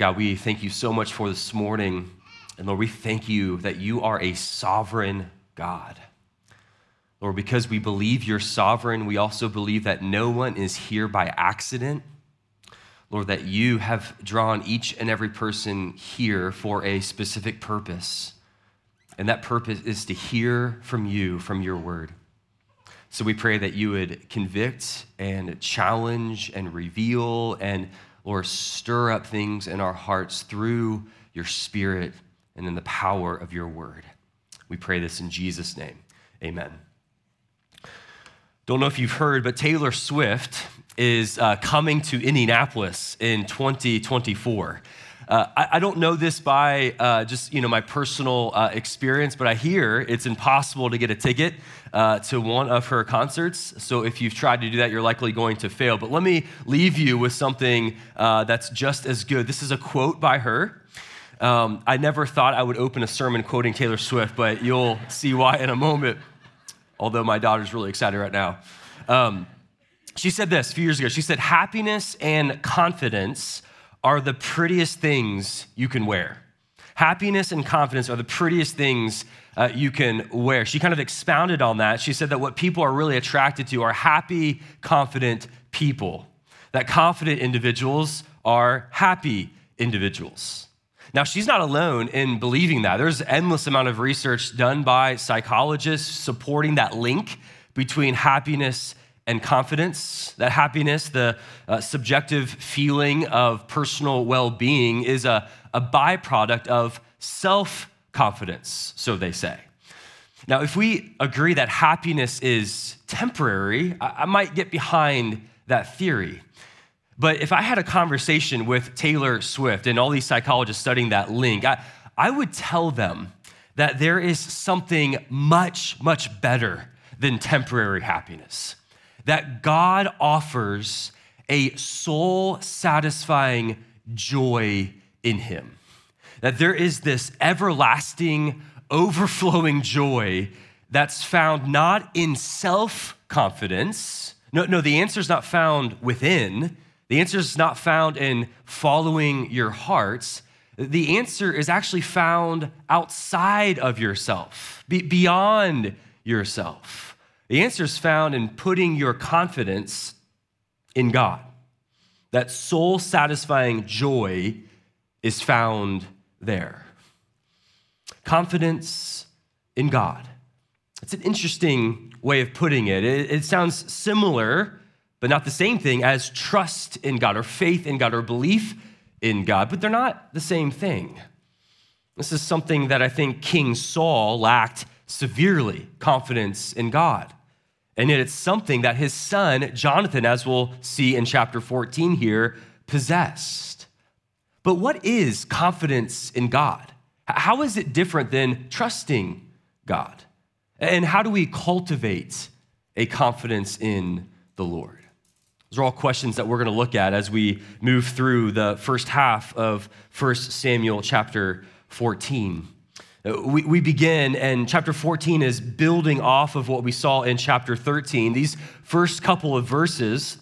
God, we thank you so much for this morning. And Lord, we thank you that you are a sovereign God. Lord, because we believe you're sovereign, we also believe that no one is here by accident. Lord, that you have drawn each and every person here for a specific purpose. And that purpose is to hear from you, from your word. So we pray that you would convict and challenge and reveal and, Lord, stir up things in our hearts through your spirit and in the power of your word. We pray this in Jesus' name. Amen. Don't know if you've heard, but Taylor Swift is uh, coming to Indianapolis in 2024. Uh, I, I, don't know this by uh, just you know my personal uh, experience, but I hear it's impossible to get a ticket uh, to one of her concerts. So if you've tried to do that, you're likely going to fail. But let me leave you with something uh, that's just as good. This is a quote by her. Um, I never thought I would open a sermon quoting Taylor Swift, but you'll see why in a moment. Although my daughter's really excited right now. Um, she said this a few years ago. She said, Happiness and confidence are the prettiest things you can wear. Happiness and confidence are the prettiest things uh, you can wear. She kind of expounded on that. She said that what people are really attracted to are happy, confident people, that confident individuals are happy individuals. Now, she's not alone in believing that. There's endless amount of research done by psychologists supporting that link between happiness and confidence. That happiness, the uh, subjective feeling of personal well being, is a, a byproduct of self confidence, so they say. Now, if we agree that happiness is temporary, I, I might get behind that theory. But if I had a conversation with Taylor Swift and all these psychologists studying that link, I, I would tell them that there is something much, much better than temporary happiness that God offers a soul satisfying joy in Him. That there is this everlasting, overflowing joy that's found not in self confidence. No, no, the answer is not found within. The answer is not found in following your hearts. The answer is actually found outside of yourself, beyond yourself. The answer is found in putting your confidence in God. That soul satisfying joy is found there. Confidence in God. It's an interesting way of putting it. it. It, sounds similar, but not the same thing as trust in God or faith in God or belief in God, but they're not the same thing. This is something that I think King Saul lacked severely confidence in God. And yet it's something that his son, Jonathan, as we'll see in chapter 14 here, possessed. But what is confidence in God? How is it different than trusting God? And how do we cultivate a confidence in the Lord? Those are all questions that we're going to look at as we move through the first half of 1 Samuel chapter 14. We, we begin, and chapter 14 is building off of what we saw in chapter 13. These first couple of verses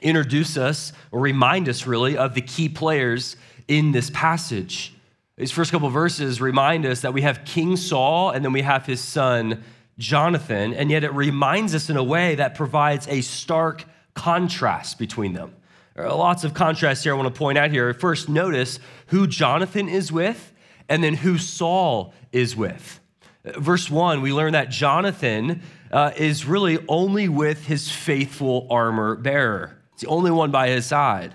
introduce us, or remind us really, of the key players in this passage. These first couple of verses remind us that we have King Saul and then we have his son Jonathan, and yet it reminds us in a way that provides a stark contrast between them. There are lots of contrasts here I want to point out here. First, notice who Jonathan is with and then who Saul is with. Verse 1, we learn that Jonathan uh, is really only with his faithful armor bearer. It's the only one by his side.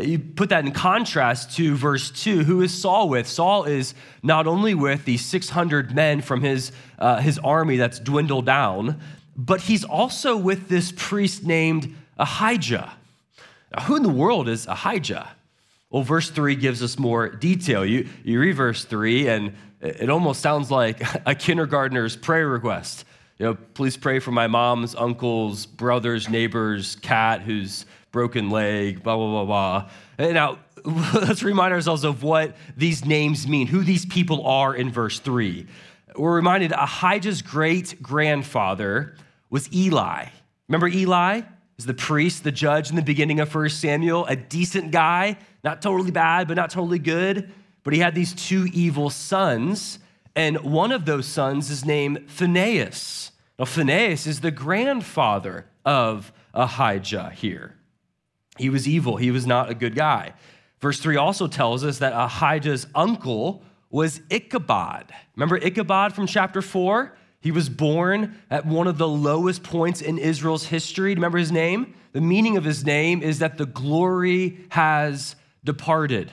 You put that in contrast to verse 2. Who is Saul with? Saul is not only with the 600 men from his, uh, his army that's dwindled down, but he's also with this priest named Ahijah. Now, who in the world is Ahijah? Well, verse 3 gives us more detail. You, you read verse 3, and it almost sounds like a kindergartner's prayer request. You know, please pray for my mom's uncle's brother's neighbor's cat who's broken leg, blah, blah, blah, blah. And now, let's remind ourselves of what these names mean, who these people are in verse 3. We're reminded Ahijah's great grandfather was Eli. Remember Eli? Is the priest, the judge in the beginning of 1 Samuel, a decent guy, not totally bad, but not totally good. But he had these two evil sons, and one of those sons is named Phinehas. Now, Phinehas is the grandfather of Ahijah here. He was evil, he was not a good guy. Verse 3 also tells us that Ahijah's uncle was Ichabod. Remember Ichabod from chapter 4? He was born at one of the lowest points in Israel's history. Remember his name? The meaning of his name is that the glory has departed.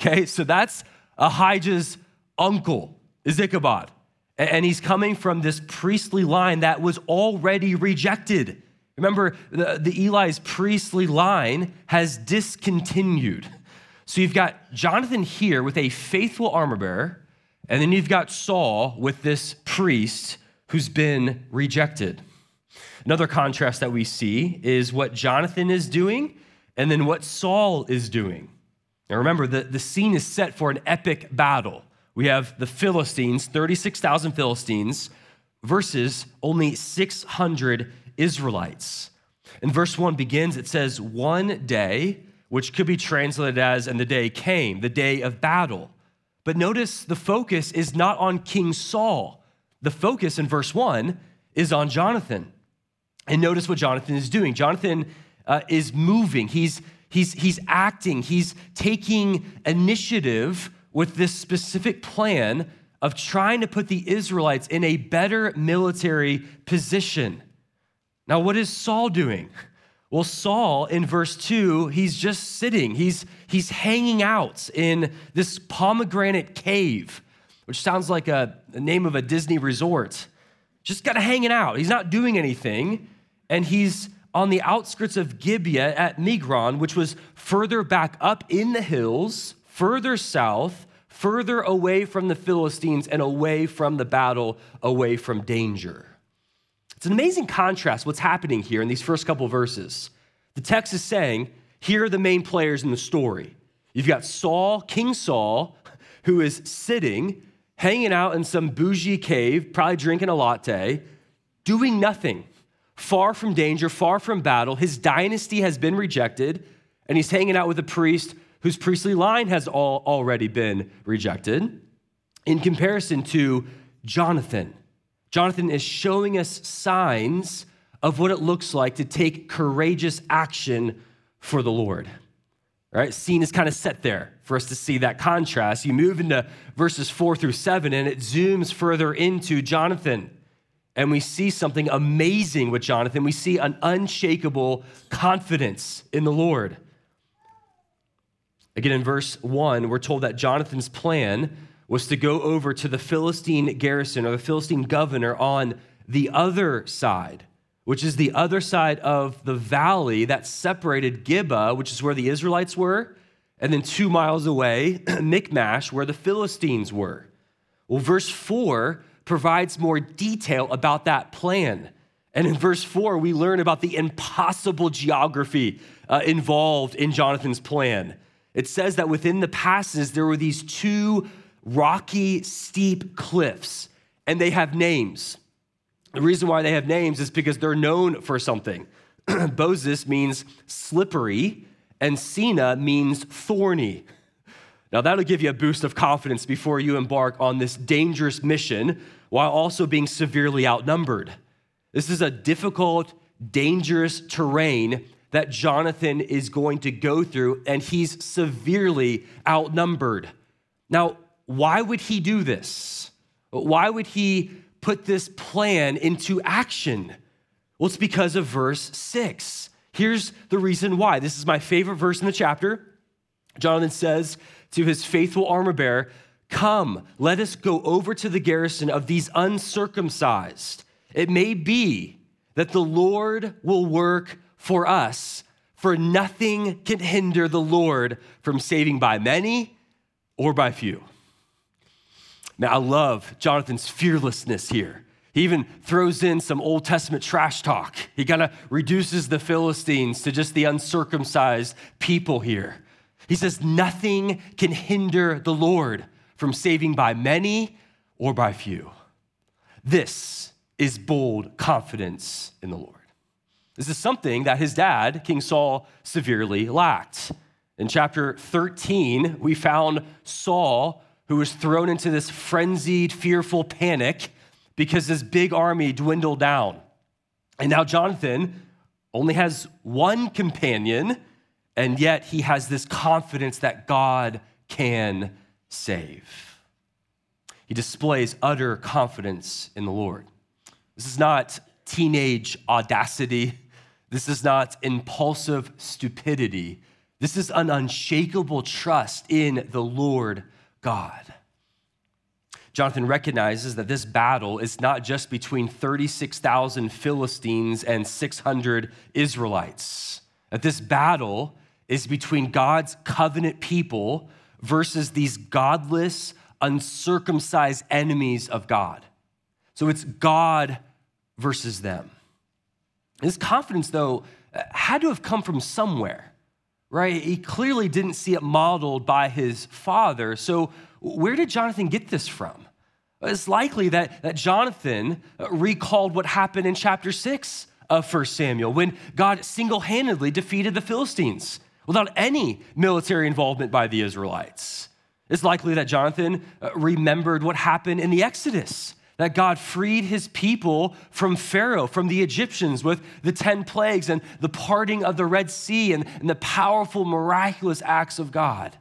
Okay, so that's Ahijah's uncle, is Ichabod. And he's coming from this priestly line that was already rejected. Remember, the, the Eli's priestly line has discontinued. So you've got Jonathan here with a faithful armor bearer, and then you've got Saul with this priest who's been rejected. Another contrast that we see is what Jonathan is doing and then what Saul is doing. Now remember, the, the scene is set for an epic battle. We have the Philistines, 36,000 Philistines, versus only 600 Israelites. And verse 1 begins, it says, One day which could be translated as, and the day came, the day of battle. But notice the focus is not on King Saul. The focus in verse 1 is on Jonathan. And notice what Jonathan is doing. Jonathan uh, is moving, he's, he's, he's acting, he's taking initiative with this specific plan of trying to put the Israelites in a better military position. Now, what is Saul doing? Well, Saul in verse 2, he's just sitting. He's, he's hanging out in this pomegranate cave, which sounds like a, a name of a Disney resort. Just kind of hanging out. He's not doing anything. And he's on the outskirts of Gibeah at Migron, which was further back up in the hills, further south, further away from the Philistines and away from the battle, away from danger. It's an amazing contrast what's happening here in these first couple verses. The text is saying, here are the main players in the story. You've got Saul, King Saul, who is sitting, hanging out in some bougie cave, probably drinking a latte, doing nothing, far from danger, far from battle. His dynasty has been rejected, and he's hanging out with a priest whose priestly line has all already been rejected. In comparison to Jonathan, Jonathan is showing us signs of what it looks like to take courageous action for the Lord. Right? Scene is kind of set there for us to see that contrast. You move into verses four through seven, and it zooms further into Jonathan. And we see something amazing with Jonathan. We see an unshakable confidence in the Lord. Again, in verse one, we're told that Jonathan's plan was to go over to the Philistine garrison or the Philistine governor on the other side, which is the other side of the valley that separated Gibeah, which is where the Israelites were, and then two miles away, Michmash, where the Philistines were. Well, verse 4 provides more detail about that plan. And in verse 4, we learn about the impossible geography uh, involved in Jonathan's plan. It says that within the passes, there were these two rocky, steep cliffs, and they have names. The reason why they have names is because they're known for something. Bozez means slippery, and Seneh means thorny. Now, that'll give you a boost of confidence before you embark on this dangerous mission while also being severely outnumbered. This is a difficult, dangerous terrain that Jonathan is going to go through, and he's severely outnumbered. Now, why would he do this? Why would he put this plan into action? Well, it's because of verse six. Here's the reason why. This is my favorite verse in the chapter. Jonathan says to his faithful armor bearer, Come, let us go over to the garrison of these uncircumcised. It may be that the Lord will work for us, for nothing can hinder the Lord from saving by many or by few. Now, I love Jonathan's fearlessness here. He even throws in some Old Testament trash talk. He kind of reduces the Philistines to just the uncircumcised people here. He says, Nothing can hinder the Lord from saving by many or by few. This is bold confidence in the Lord. This is something that his dad, King Saul, severely lacked. In chapter 13, we found Saul, who was thrown into this frenzied, fearful panic because his big army dwindled down. And now Jonathan only has one companion, and yet he has this confidence that God can save. He displays utter confidence in the Lord. This is not teenage audacity. This is not impulsive stupidity. This is an unshakable trust in the Lord God. Jonathan recognizes that this battle is not just between 36,000 Philistines and 600 Israelites, that this battle is between God's covenant people versus these godless, uncircumcised enemies of God. So it's God versus them. This confidence, though, had to have come from somewhere, right? He clearly didn't see it modeled by his father. So, where did Jonathan get this from? It's likely that, that Jonathan uh, recalled what happened in chapter 6 of 1 Samuel when God single handedly defeated the Philistines without any military involvement by the Israelites. It's likely that Jonathan uh, remembered what happened in the Exodus that God freed his people from Pharaoh, from the Egyptians, with the 10 plagues and the parting of the Red Sea and, and the powerful, miraculous acts of God.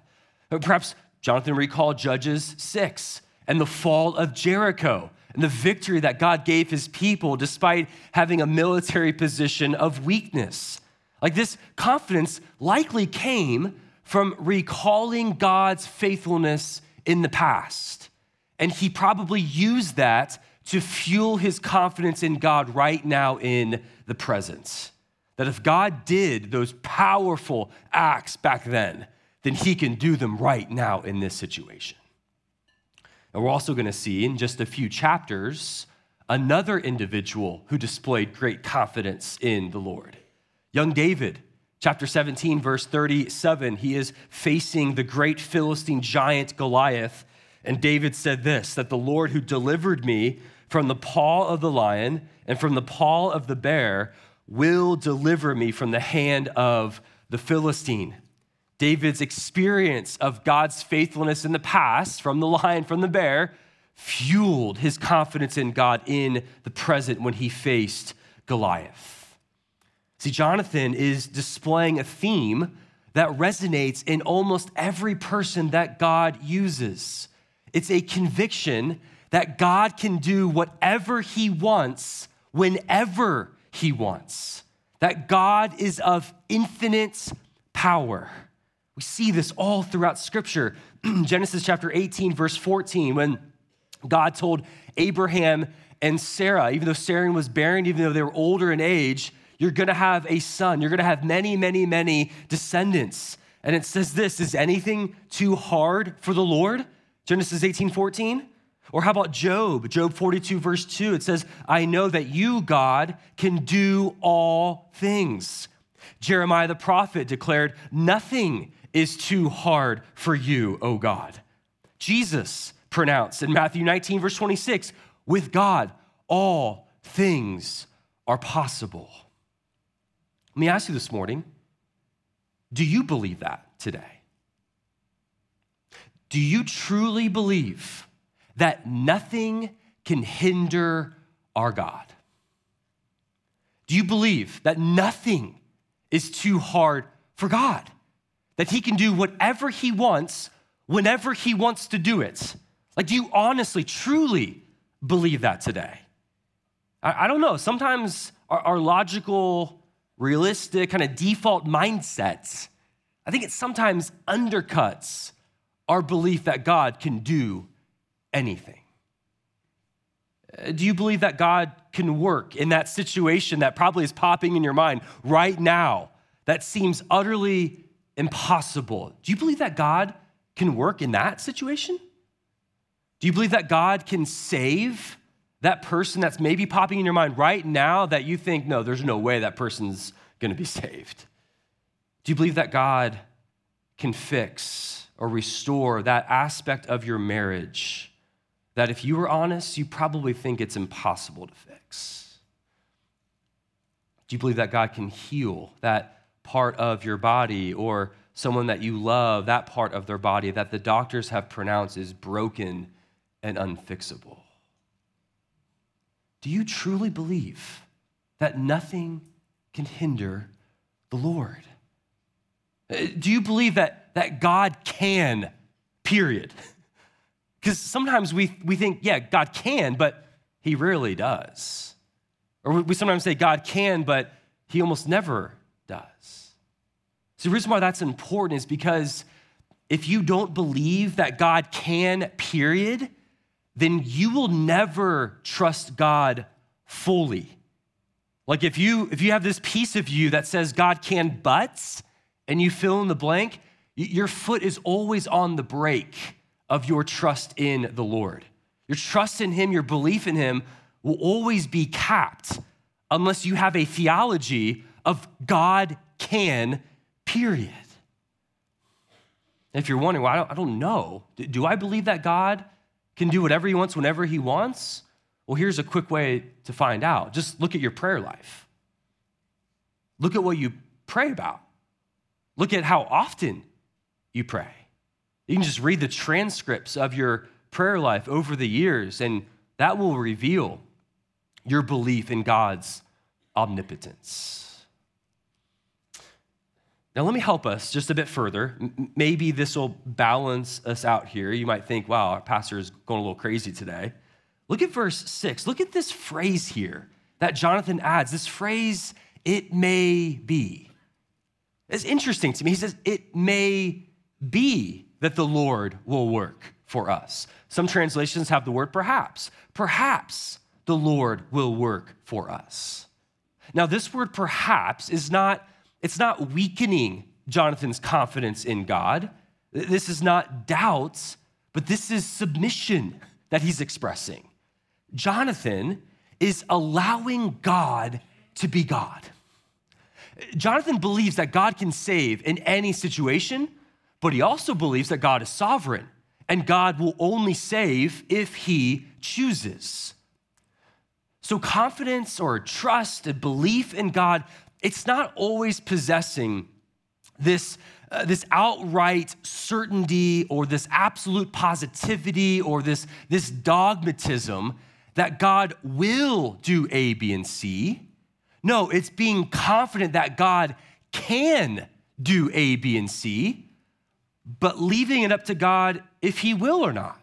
Perhaps Jonathan recalled Judges 6 and the fall of Jericho and the victory that God gave his people despite having a military position of weakness. Like this confidence likely came from recalling God's faithfulness in the past. And he probably used that to fuel his confidence in God right now in the presence. That if God did those powerful acts back then, then he can do them right now in this situation. And we're also going to see in just a few chapters another individual who displayed great confidence in the Lord. Young David, chapter 17, verse 37, he is facing the great Philistine giant Goliath and David said this that the Lord who delivered me from the paw of the lion and from the paw of the bear will deliver me from the hand of the Philistine. David's experience of God's faithfulness in the past, from the lion, from the bear, fueled his confidence in God in the present when he faced Goliath. See, Jonathan is displaying a theme that resonates in almost every person that God uses. It's a conviction that God can do whatever He wants whenever He wants, that God is of infinite power. We see this all throughout Scripture. Genesis chapter 18, verse 14, when God told Abraham and Sarah, even though Sarah was barren, even though they were older in age, you're gonna have a son. You're gonna have many, many, many descendants. And it says this Is anything too hard for the Lord? Genesis 18 14. Or how about Job? Job 42, verse 2, it says, I know that you, God, can do all things. Jeremiah the prophet declared, Nothing is too hard for you, O God. Jesus pronounced in Matthew 19, verse 26, with God, all things are possible. Let me ask you this morning do you believe that today? Do you truly believe that nothing can hinder our God? Do you believe that nothing is too hard for God? That He can do whatever He wants whenever He wants to do it? Like, do you honestly, truly believe that today? I, I don't know. Sometimes our, our logical, realistic, kind of default mindsets, I think it sometimes undercuts our belief that God can do anything. Uh, do you believe that God can work in that situation that probably is popping in your mind right now that seems utterly impossible? Do you believe that God can work in that situation? Do you believe that God can save that person that's maybe popping in your mind right now that you think, no, there's no way that person's gonna be saved? Do you believe that God can fix or restore that aspect of your marriage that, if you were honest, you probably think it's impossible to fix. Do you believe that God can heal that part of your body or someone that you love, that part of their body that the doctors have pronounced is broken and unfixable? Do you truly believe that nothing can hinder the Lord? Uh, do you believe that, that God can, period? Because sometimes we, we think, yeah, God can, but he rarely does. Or we sometimes say God can, but he almost never does. So the reason why that's important is because if you don't believe that God can, period, then you will never trust God fully. Like if you if you have this piece of you that says God can but and you fill in the blank, your foot is always on the brake of your trust in the Lord. Your trust in him, your belief in him will always be capped unless you have a theology of God can, period. if you're wondering, well, I don't, I don't know, do I believe that God can do whatever he wants whenever he wants? Well, here's a quick way to find out. Just look at your prayer life. Look at what you pray about. Look at how often you pray. You can just read the transcripts of your prayer life over the years, and that will reveal your belief in God's omnipotence. Now, let me help us just a bit further. Maybe this will balance us out here. You might think, wow, our pastor is going a little crazy today. Look at verse six. Look at this phrase here that Jonathan adds this phrase, it may be. It's interesting to me. He says, it may be that the Lord will work for us. Some translations have the word perhaps. Perhaps the Lord will work for us. Now, this word perhaps is not, it's not weakening Jonathan's confidence in God. This is not doubts, but this is submission that he's expressing. Jonathan is allowing God to be God. Jonathan believes that God can save in any situation, but he also believes that God is sovereign and God will only save if he chooses. So, confidence or trust and belief in God, it's not always possessing this, uh, this outright certainty or this absolute positivity or this, this dogmatism that God will do A, B, and C. No, it's being confident that God can do A, B, and C but leaving it up to God if he will or not.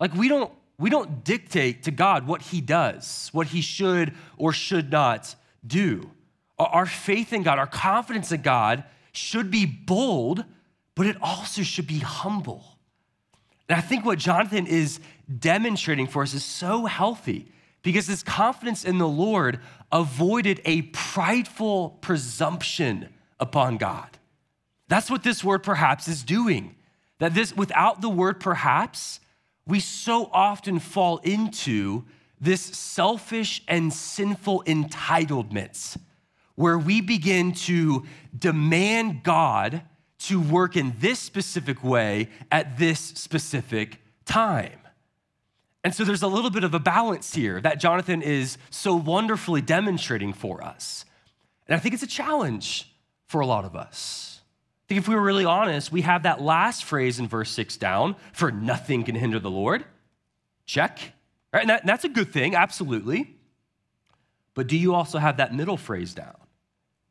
Like we don't we don't dictate to God what he does, what he should or should not do. Our faith in God, our confidence in God should be bold, but it also should be humble. And I think what Jonathan is demonstrating for us is so healthy because his confidence in the Lord avoided a prideful presumption upon God. That's what this word perhaps is doing. That this, without the word perhaps, we so often fall into this selfish and sinful entitlements where we begin to demand God to work in this specific way at this specific time. And so there's a little bit of a balance here that Jonathan is so wonderfully demonstrating for us. And I think it's a challenge for a lot of us. I think if we were really honest, we have that last phrase in verse six down for nothing can hinder the Lord. Check. Right? And, that, and that's a good thing, absolutely. But do you also have that middle phrase down?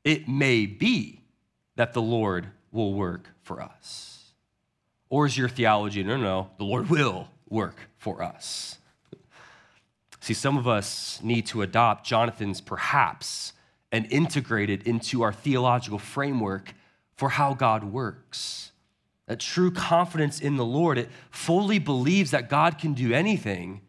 It may be that the Lord will work for us. Or is your theology, no, no, the Lord will work for us? See, some of us need to adopt Jonathan's perhaps and integrate it into our theological framework for how God works. That true confidence in the Lord, it fully believes that God can do anything,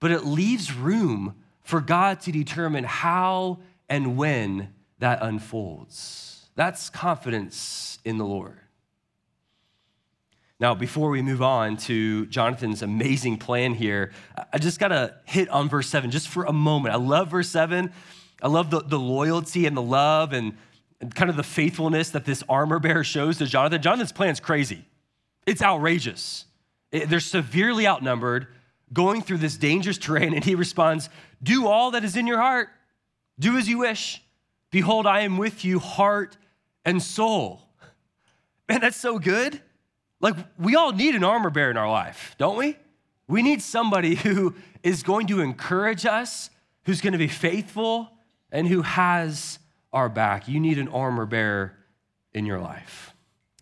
but it leaves room for God to determine how and when that unfolds. That's confidence in the Lord. Now, before we move on to Jonathan's amazing plan here, I just got to hit on verse 7 just for a moment. I love verse 7. I love the, the loyalty and the love and kind of the faithfulness that this armor bearer shows to Jonathan. Jonathan's plan is crazy. It's outrageous. They're severely outnumbered, going through this dangerous terrain, and he responds, Do all that is in your heart. Do as you wish. Behold, I am with you, heart and soul. Man, that's so good. Like, we all need an armor bearer in our life, don't we? We need somebody who is going to encourage us, who's going to be faithful, and who has our back. You need an armor bearer in your life.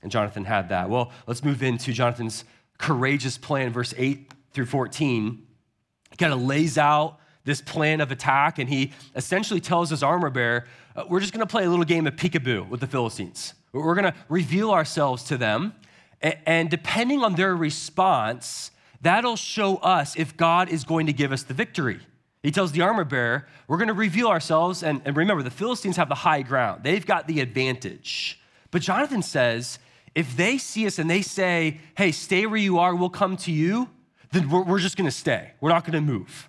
And Jonathan had that. Well, let's move into Jonathan's courageous plan, verse 8 through 14. He kind of lays out this plan of attack, and he essentially tells his armor bearer, uh, We're just going to play a little game of peekaboo with the Philistines. We're going to reveal ourselves to them, and depending on their response, that'll show us if God is going to give us the victory. He tells the armor bearer, We're going to reveal ourselves. And, and, remember, the Philistines have the high ground, they've got the advantage. But Jonathan says, If they see us and they say, Hey, stay where you are, we'll come to you, then we're, we're just going to stay. We're not going to move.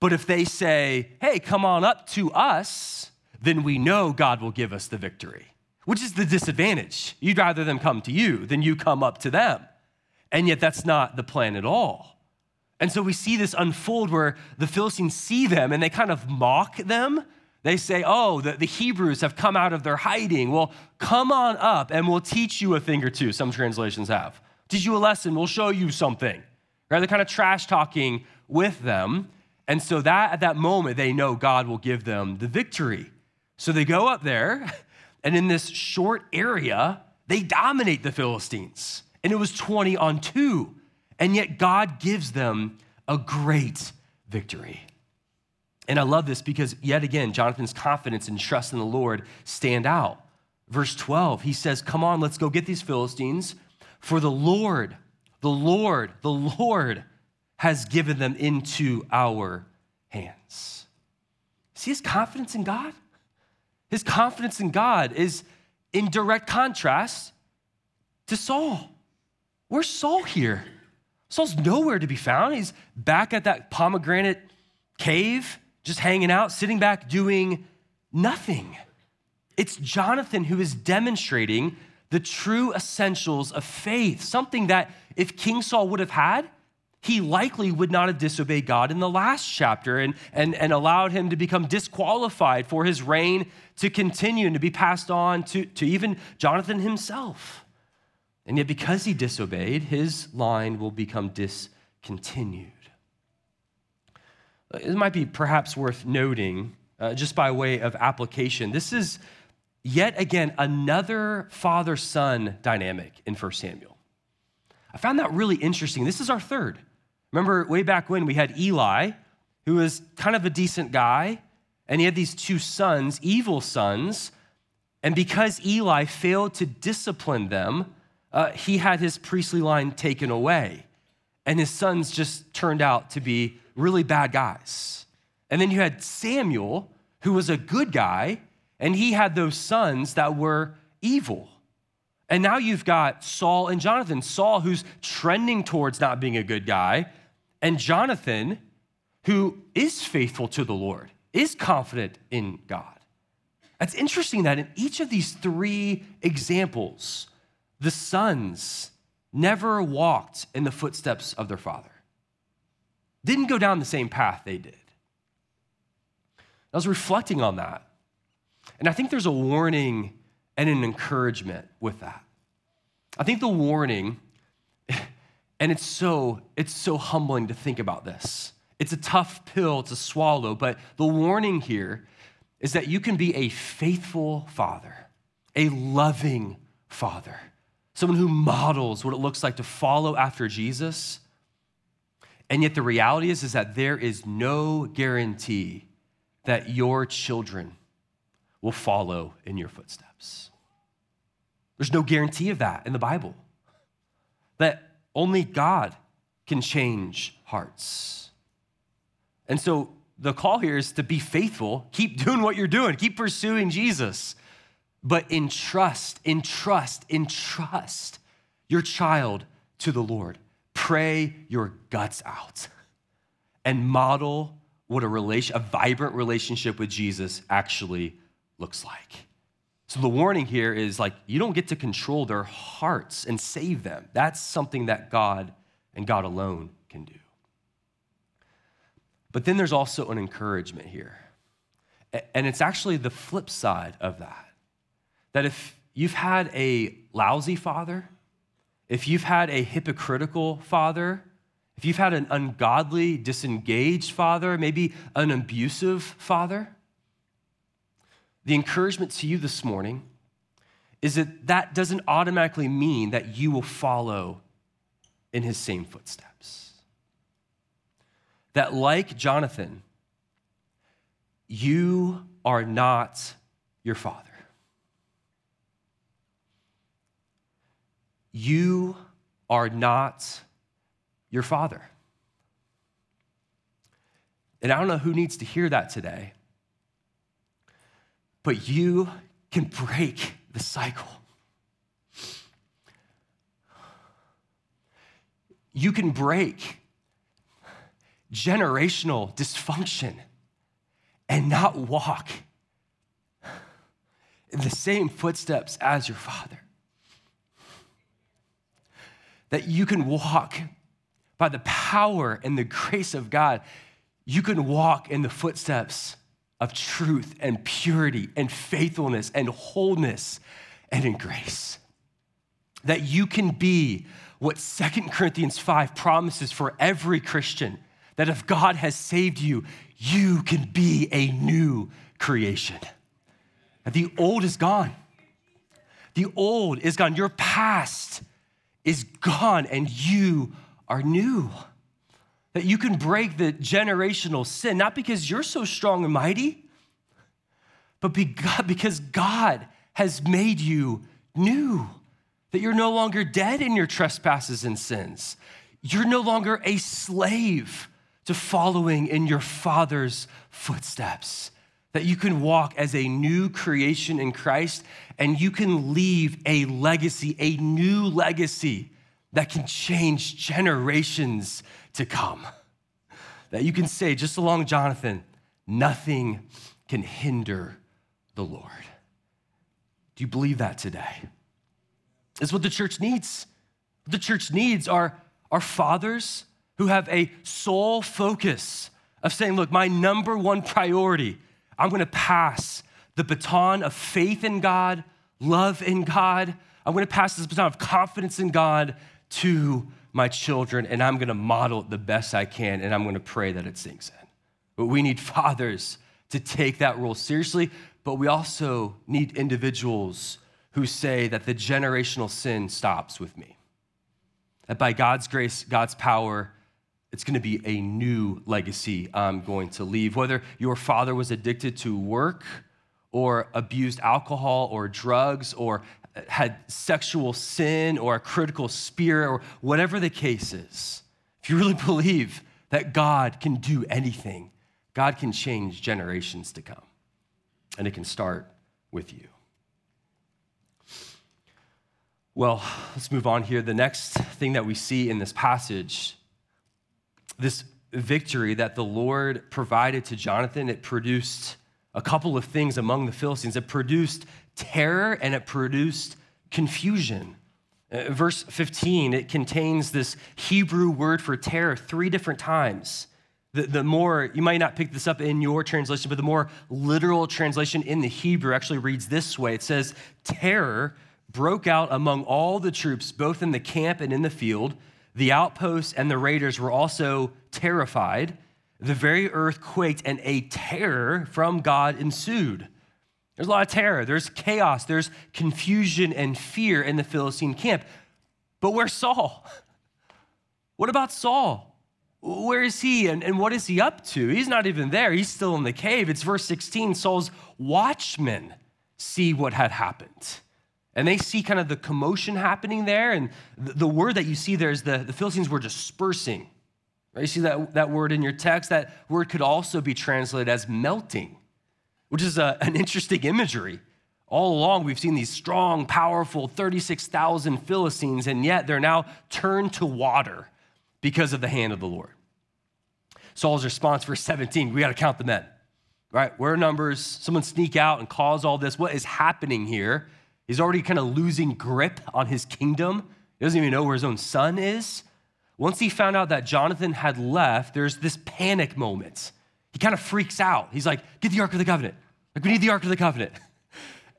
But if they say, Hey, come on up to us, then we know God will give us the victory, which is the disadvantage. You'd rather them come to you than you come up to them. And yet, that's not the plan at all. And so we see this unfold where the Philistines see them and they kind of mock them. They say, Oh, the, the Hebrews have come out of their hiding. Well, come on up and we'll teach you a thing or two. Some translations have. Teach you a lesson, we'll show you something. Right? They're kind of trash talking with them. And so that at that moment, they know God will give them the victory. So they go up there, and in this short area, they dominate the Philistines. And it was 20 on 2. And yet God gives them a great victory. And I love this because, yet again, Jonathan's confidence and trust in the Lord stand out. Verse 12, he says, Come on, let's go get these Philistines, for the Lord, the Lord, the Lord has given them into our hands. See his confidence in God? His confidence in God is in direct contrast to Saul. Where's Saul here? Saul's nowhere to be found. He's back at that pomegranate cave, just hanging out, sitting back doing nothing. It's Jonathan who is demonstrating the true essentials of faith, something that if King Saul would have had, he likely would not have disobeyed God in the last chapter and, and, and allowed him to become disqualified for his reign to continue and to be passed on to, to even Jonathan himself. And yet, because he disobeyed, his line will become discontinued. It might be perhaps worth noting, uh, just by way of application, this is yet again another father son dynamic in 1 Samuel. I found that really interesting. This is our third. Remember, way back when we had Eli, who was kind of a decent guy, and he had these two sons, evil sons. And because Eli failed to discipline them, uh, he had his priestly line taken away. And his sons just turned out to be really bad guys. And then you had Samuel, who was a good guy, and he had those sons that were evil. And now you've got Saul and Jonathan. Saul, who's trending towards not being a good guy, and Jonathan, who is faithful to the Lord, is confident in God. It's interesting that in each of these three examples, the sons never walked in the footsteps of their father, didn't go down the same path they did. I was reflecting on that. And I think there's a warning and an encouragement with that. I think the warning, and it's so, it's so humbling to think about this. It's a tough pill to swallow, but the warning here is that you can be a faithful father, a loving father someone who models what it looks like to follow after Jesus. And yet the reality is, is that there is no guarantee that your children will follow in your footsteps. There's no guarantee of that in the Bible. That only God can change hearts. And so the call here is to be faithful, keep doing what you're doing, keep pursuing Jesus but entrust, entrust, entrust your child to the Lord. Pray your guts out and model what a relation, a vibrant relationship with Jesus actually looks like. So the warning here is like you don't get to control their hearts and save them. That's something that God and God alone can do. But then there's also an encouragement here. And it's actually the flip side of that. That if you've had a lousy father, if you've had a hypocritical father, if you've had an ungodly, disengaged father, maybe an abusive father, the encouragement to you this morning is that that doesn't automatically mean that you will follow in his same footsteps. That, like Jonathan, you are not your father. You are not your father. And I don't know who needs to hear that today, but you can break the cycle. You can break generational dysfunction and not walk in the same footsteps as your father. That you can walk by the power and the grace of God, you can walk in the footsteps of truth and purity and faithfulness and wholeness and in grace. That you can be what Second Corinthians 5 promises for every Christian that if God has saved you, you can be a new creation. That the old is gone. The old is gone. Your past is gone, and you are new. That you can break the generational sin, not because you're so strong and mighty, but because God has made you new. That you're no longer dead in your trespasses and sins. You're no longer a slave to following in your Father's footsteps. That you can walk as a new creation in Christ and you can leave a legacy, a new legacy that can change generations to come. That you can say, just along Jonathan, nothing can hinder the Lord. Do you believe that today? It's what the church needs. What the church needs are, are fathers who have a sole focus of saying, look, my number one priority, I'm gonna pass the baton of faith in God, love in God. I'm gonna pass this baton of confidence in God to my children, and I'm gonna model it the best I can, and I'm gonna pray that it sinks in. But we need fathers to take that role seriously, but we also need individuals who say that the generational sin stops with me. That by God's grace, God's power, it's going to be a new legacy I'm going to leave. Whether your father was addicted to work or abused alcohol or drugs or uh, had sexual sin or a critical spirit or whatever the case is, if you really believe that God can do anything, God can change generations to come. And it can start with you. Well, let's move on here. The next thing that we see in this passage, this victory that the Lord provided to Jonathan, it produced a couple of things among the Philistines. It produced terror and it produced confusion. Uh, verse 15, it contains this Hebrew word for terror three different times. The, the more, you might not pick this up in your translation, but the more literal translation in the Hebrew actually reads this way it says, Terror broke out among all the troops, both in the camp and in the field. The outposts and the raiders were also terrified. The very earth quaked, and a terror from God ensued. There's a lot of terror, there's chaos, there's confusion and fear in the Philistine camp. But where's Saul? What about Saul? Where is he and, and what is he up to? He's not even there. He's still in the cave. It's verse 16. Saul's watchmen see what had happened. And they see kind of the commotion happening there. And the, the word that you see there is the, the Philistines were dispersing. Right? You see that, that word in your text? That word could also be translated as melting which is a, an interesting imagery. All along, we've seen these strong, powerful 36,000 Philistines, and yet they're now turned to water because of the hand of the Lord. Saul's response, verse 17, we got to count the men, right? Where are numbers? Someone sneak out and cause all this. What is happening here? He's already kind of losing grip on his kingdom. He doesn't even know where his own son is. Once he found out that Jonathan had left, there's this panic moment. He kind of freaks out. He's like, Get the Ark of the Covenant. Like, we need the Ark of the Covenant.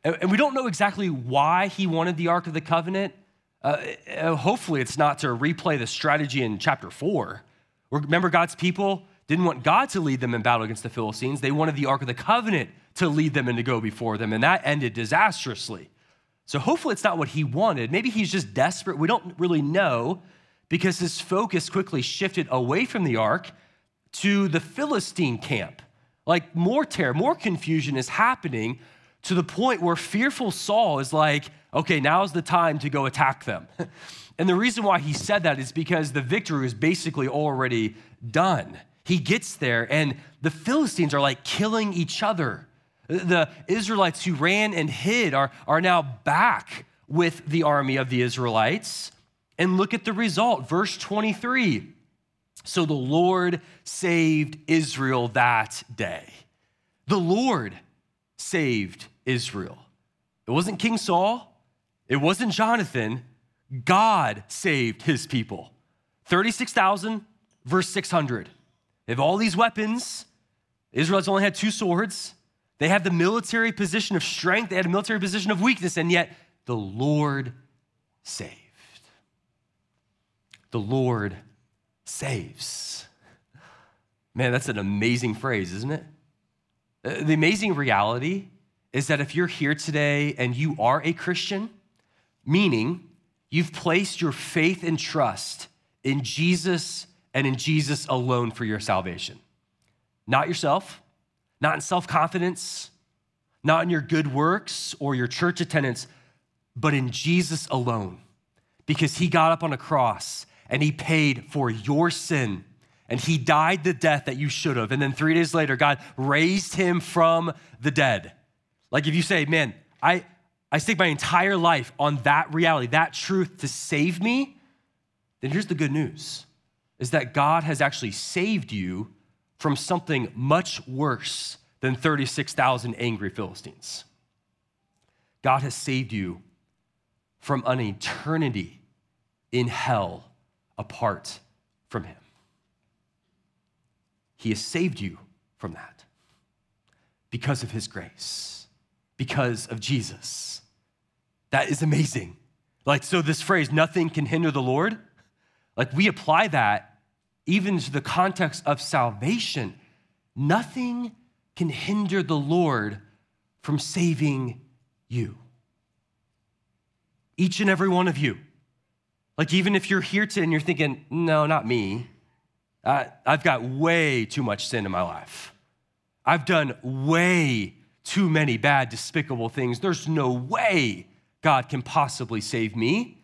And we don't know exactly why he wanted the Ark of the Covenant. Uh, uh, hopefully, it's not to replay the strategy in chapter four. Remember, God's people didn't want God to lead them in battle against the Philistines. They wanted the Ark of the Covenant to lead them and to go before them, and that ended disastrously. So, hopefully, it's not what he wanted. Maybe he's just desperate. We don't really know because his focus quickly shifted away from the Ark to the Philistine camp. Like, more terror, more confusion is happening to the point where fearful Saul is like, okay, now's the time to go attack them. and the reason why he said that is because the victory is basically already done. He gets there, and the Philistines are like killing each other. The Israelites who ran and hid are, are now back with the army of the Israelites. And look at the result, verse 23. So the Lord saved Israel that day. The Lord saved Israel. It wasn't King Saul, it wasn't Jonathan. God saved his people. 36,000 verse 600. They have all these weapons. Israelites only had two swords. They had the military position of strength, they had a military position of weakness, and yet the Lord saved. The Lord saves. Man, that's an amazing phrase, isn't it? Uh, the amazing reality is that if you're here today and you are a Christian, meaning you've placed your faith and trust in Jesus and in Jesus alone for your salvation, not yourself, not in self confidence, not in your good works or your church attendance, but in Jesus alone, because he got up on a cross and he paid for your sin and he died the death that you should have. And then three days later, God raised him from the dead. Like if you say, man, I, I stake my entire life on that reality, that truth to save me, then here's the good news is that God has actually saved you from something much worse than 36,000 angry Philistines. God has saved you from an eternity in hell apart from Him. He has saved you from that because of His grace, because of Jesus. That is amazing. Like, so this phrase, nothing can hinder the Lord, like, we apply that even to the context of salvation. Nothing can hinder the Lord from saving you. Each and every one of you. Like, even if you're here today and you're thinking, no, not me, uh, I've got way too much sin in my life. I've done way too many bad, despicable things. There's no way God can possibly save me.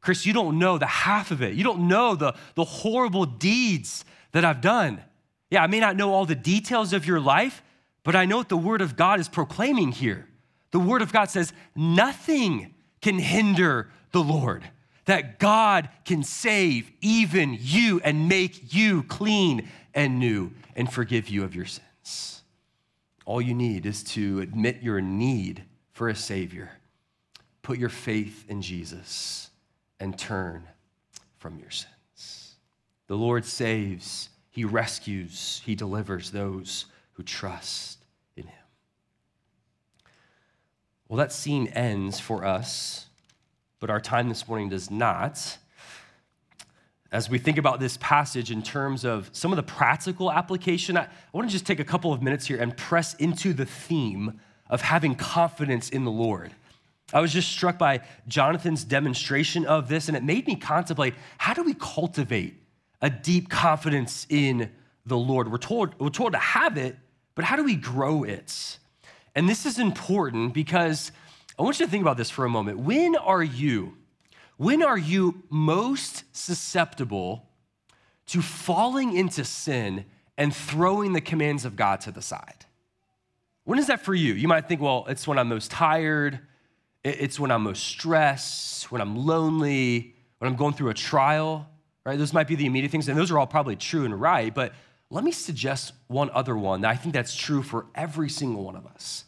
Chris, you don't know the half of it. You don't know the, the horrible deeds that I've done. Yeah, I may not know all the details of your life, but I know what the Word of God is proclaiming here. The Word of God says, nothing can hinder the Lord that God can save even you and make you clean and new and forgive you of your sins. All you need is to admit your need for a Savior, put your faith in Jesus, and turn from your sins. The Lord saves, He rescues, He delivers those who trust in Him. Well, that scene ends for us but our time this morning does not. As we think about this passage in terms of some of the practical application, I, I want to just take a couple of minutes here and press into the theme of having confidence in the Lord. I was just struck by Jonathan's demonstration of this, and it made me contemplate how do we cultivate a deep confidence in the Lord? We're told, we're told to have it, but how do we grow it? And this is important because I want you to think about this for a moment. When are you, when are you most susceptible to falling into sin and throwing the commands of God to the side? When is that for you? You might think, well, it's when I'm most tired, it's when I'm most stressed, when I'm lonely, when I'm going through a trial, right? Those might be the immediate things, and those are all probably true and right, but let me suggest one other one that I think that's true for every single one of us.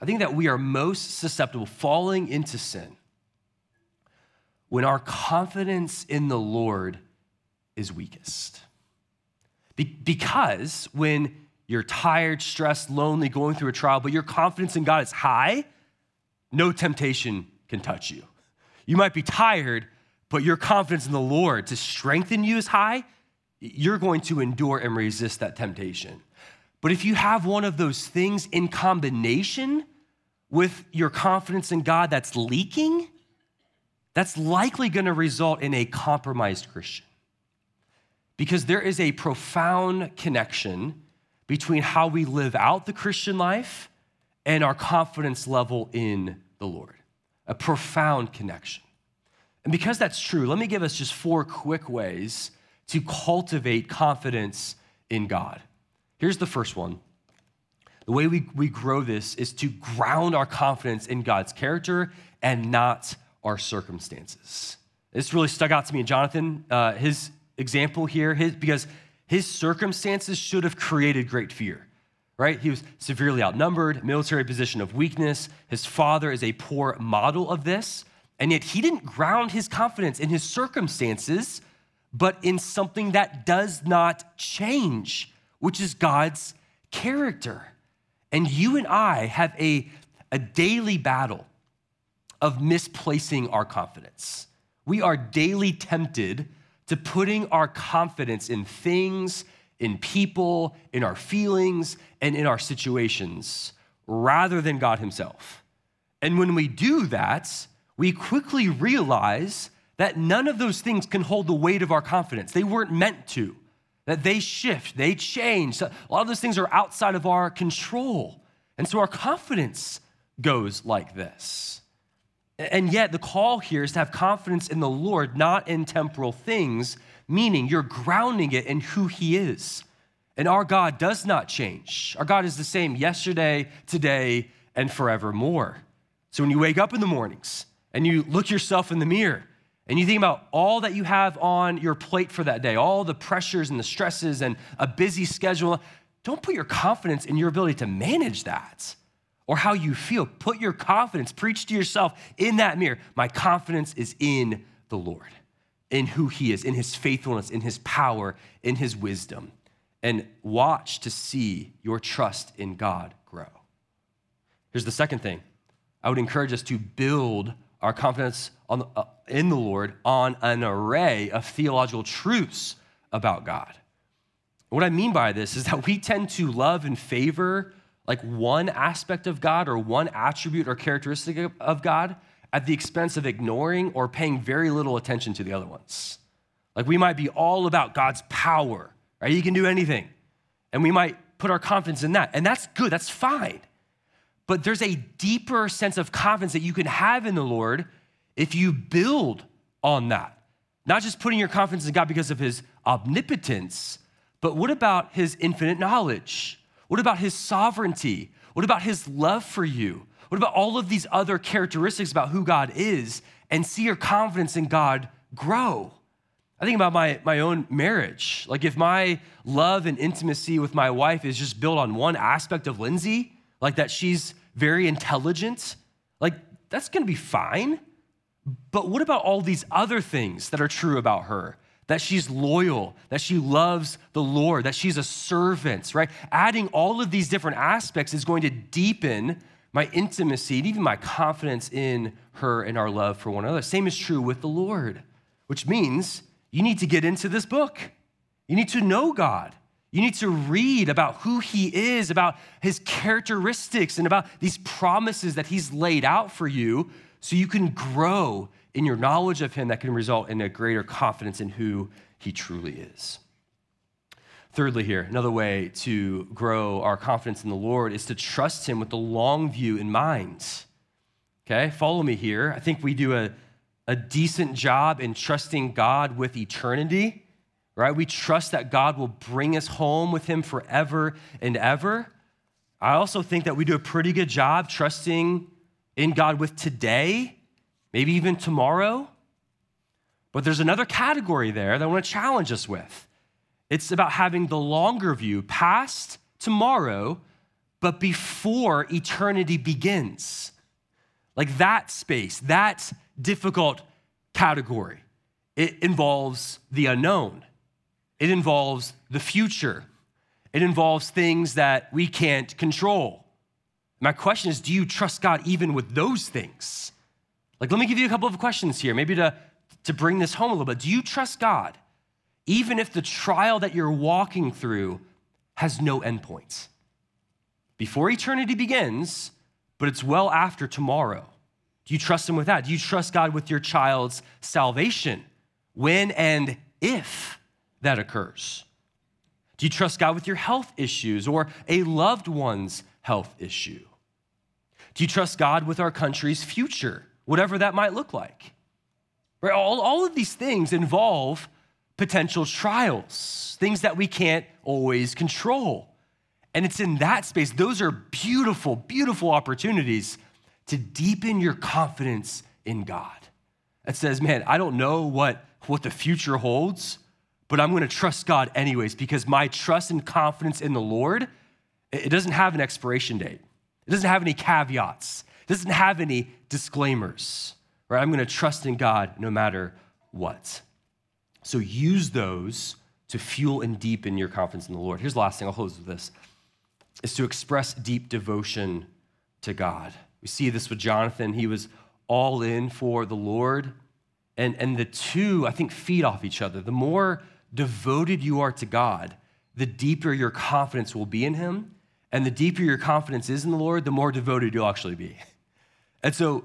I think that we are most susceptible falling into sin when our confidence in the Lord is weakest. Be- because when you're tired, stressed, lonely, going through a trial, but your confidence in God is high, no temptation can touch you. You might be tired, but your confidence in the Lord to strengthen you is high, you're going to endure and resist that temptation. But if you have one of those things in combination with your confidence in God that's leaking, that's likely going to result in a compromised Christian. Because there is a profound connection between how we live out the Christian life and our confidence level in the Lord. A profound connection. And because that's true, let me give us just four quick ways to cultivate confidence in God. Here's the first one. The way we, we grow this is to ground our confidence in God's character and not our circumstances. This really stuck out to me in Jonathan, uh, his example here, his, because his circumstances should have created great fear, right? He was severely outnumbered, military position of weakness. His father is a poor model of this. And yet he didn't ground his confidence in his circumstances, but in something that does not change, which is God's character. And you and I have a, a daily battle of misplacing our confidence. We are daily tempted to putting our confidence in things, in people, in our feelings, and in our situations rather than God Himself. And when we do that, we quickly realize that none of those things can hold the weight of our confidence. They weren't meant to, that they shift, they change. A lot of those things are outside of our control. And so our confidence goes like this. And yet, the call here is to have confidence in the Lord, not in temporal things, meaning you're grounding it in who He is. And our God does not change. Our God is the same yesterday, today, and forevermore. So when you wake up in the mornings, and you look yourself in the mirror and you think about all that you have on your plate for that day, all the pressures and the stresses and a busy schedule, don't put your confidence in your ability to manage that or how you feel. Put your confidence, preach to yourself in that mirror. My confidence is in the Lord, in who He is, in His faithfulness, in His power, in His wisdom. And watch to see your trust in God grow. Here's the second thing I would encourage us to build our confidence on, uh, in the Lord on an array of theological truths about God. What I mean by this is that we tend to love and favor like one aspect of God or one attribute or characteristic of God at the expense of ignoring or paying very little attention to the other ones. Like we might be all about God's power, right? He can do anything. And we might put our confidence in that. And that's good, that's fine. But there's a deeper sense of confidence that you can have in the Lord if you build on that. Not just putting your confidence in God because of his omnipotence, but what about his infinite knowledge? What about his sovereignty? What about his love for you? What about all of these other characteristics about who God is? And see your confidence in God grow. I think about my, my own marriage. Like, if my love and intimacy with my wife is just built on one aspect of Lindsay, like that she's very intelligent, like that's gonna be fine. But what about all these other things that are true about her? That she's loyal, that she loves the Lord, that she's a servant, right? Adding all of these different aspects is going to deepen my intimacy and even my confidence in her and our love for one another. Same is true with the Lord, which means you need to get into this book. You need to know God. You need to read about who he is, about his characteristics, and about these promises that he's laid out for you so you can grow in your knowledge of him that can result in a greater confidence in who he truly is. Thirdly, here, another way to grow our confidence in the Lord is to trust him with the long view in mind. Okay, follow me here. I think we do a, a decent job in trusting God with eternity right? We trust that God will bring us home with Him forever and ever. I also think that we do a pretty good job trusting in God with today, maybe even tomorrow. But there's another category there that I want to challenge us with. It's about having the longer view, past tomorrow, but before eternity begins. Like that space, that difficult category. It involves the unknown. It involves the future. it involves things that we can't control. My question is do you trust God even with those things? Like, let me give you a couple of questions here, maybe to, to bring this home a little bit. Do you trust God even if the trial that you're walking through has no endpoint? Before eternity begins, but it's well after tomorrow. Do you trust Him with that? Do you trust God with your child's salvation when and if that occurs? Do you trust God with your health issues or a loved one's health issue? Do you trust God with our country's future, whatever that might look like? Right? All, all of these things involve potential trials, things that we can't always control. And it's in that space, those are beautiful, beautiful opportunities to deepen your confidence in God. It says, man, I don't know what, what the future holds, but I'm going to trust God anyways because my trust and confidence in the Lord, it doesn't have an expiration date. It doesn't have any caveats. It doesn't have any disclaimers. Right? I'm going to trust in God no matter what. So use those to fuel and deepen your confidence in the Lord. Here's the last thing, I'll close with this, is to express deep devotion to God. We see this with Jonathan. He was all in for the Lord. And, and the two, I think, feed off each other. The more devoted you are to God, the deeper your confidence will be in Him. And the deeper your confidence is in the Lord, the more devoted you'll actually be. And so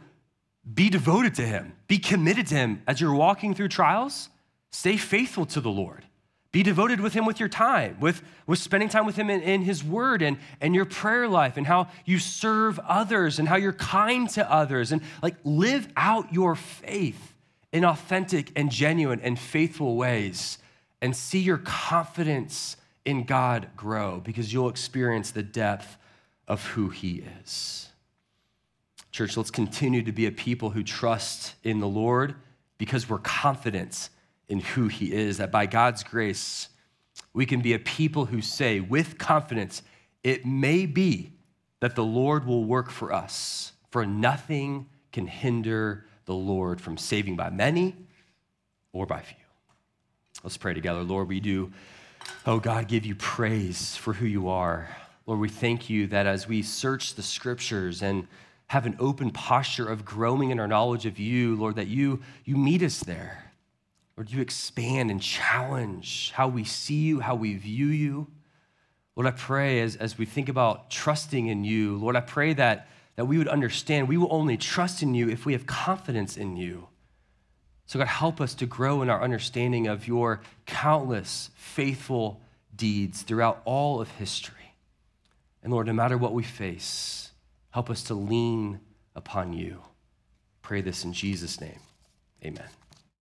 be devoted to Him, be committed to Him as you're walking through trials. Stay faithful to the Lord. Be devoted with Him with your time, with, with spending time with Him in, in, His Word and, and your prayer life, and how you serve others and how you're kind to others. And like live out your faith in authentic and genuine and faithful ways and see your confidence in God grow because you'll experience the depth of who He is. Church, let's continue to be a people who trust in the Lord because we're confident in who he is, that by God's grace, we can be a people who say with confidence, it may be that the Lord will work for us, for nothing can hinder the Lord from saving by many or by few. Let's pray together. Lord, we do, oh God, give you praise for who you are. Lord, we thank you that as we search the scriptures and have an open posture of growing in our knowledge of you, Lord, that you, you meet us there Lord, you expand and challenge how we see you, how we view you. Lord, I pray as, as we think about trusting in you, Lord, I pray that, that we would understand we will only trust in you if we have confidence in you. So, God, help us to grow in our understanding of your countless faithful deeds throughout all of history. And Lord, no matter what we face, help us to lean upon you. Pray this in Jesus' name. Amen.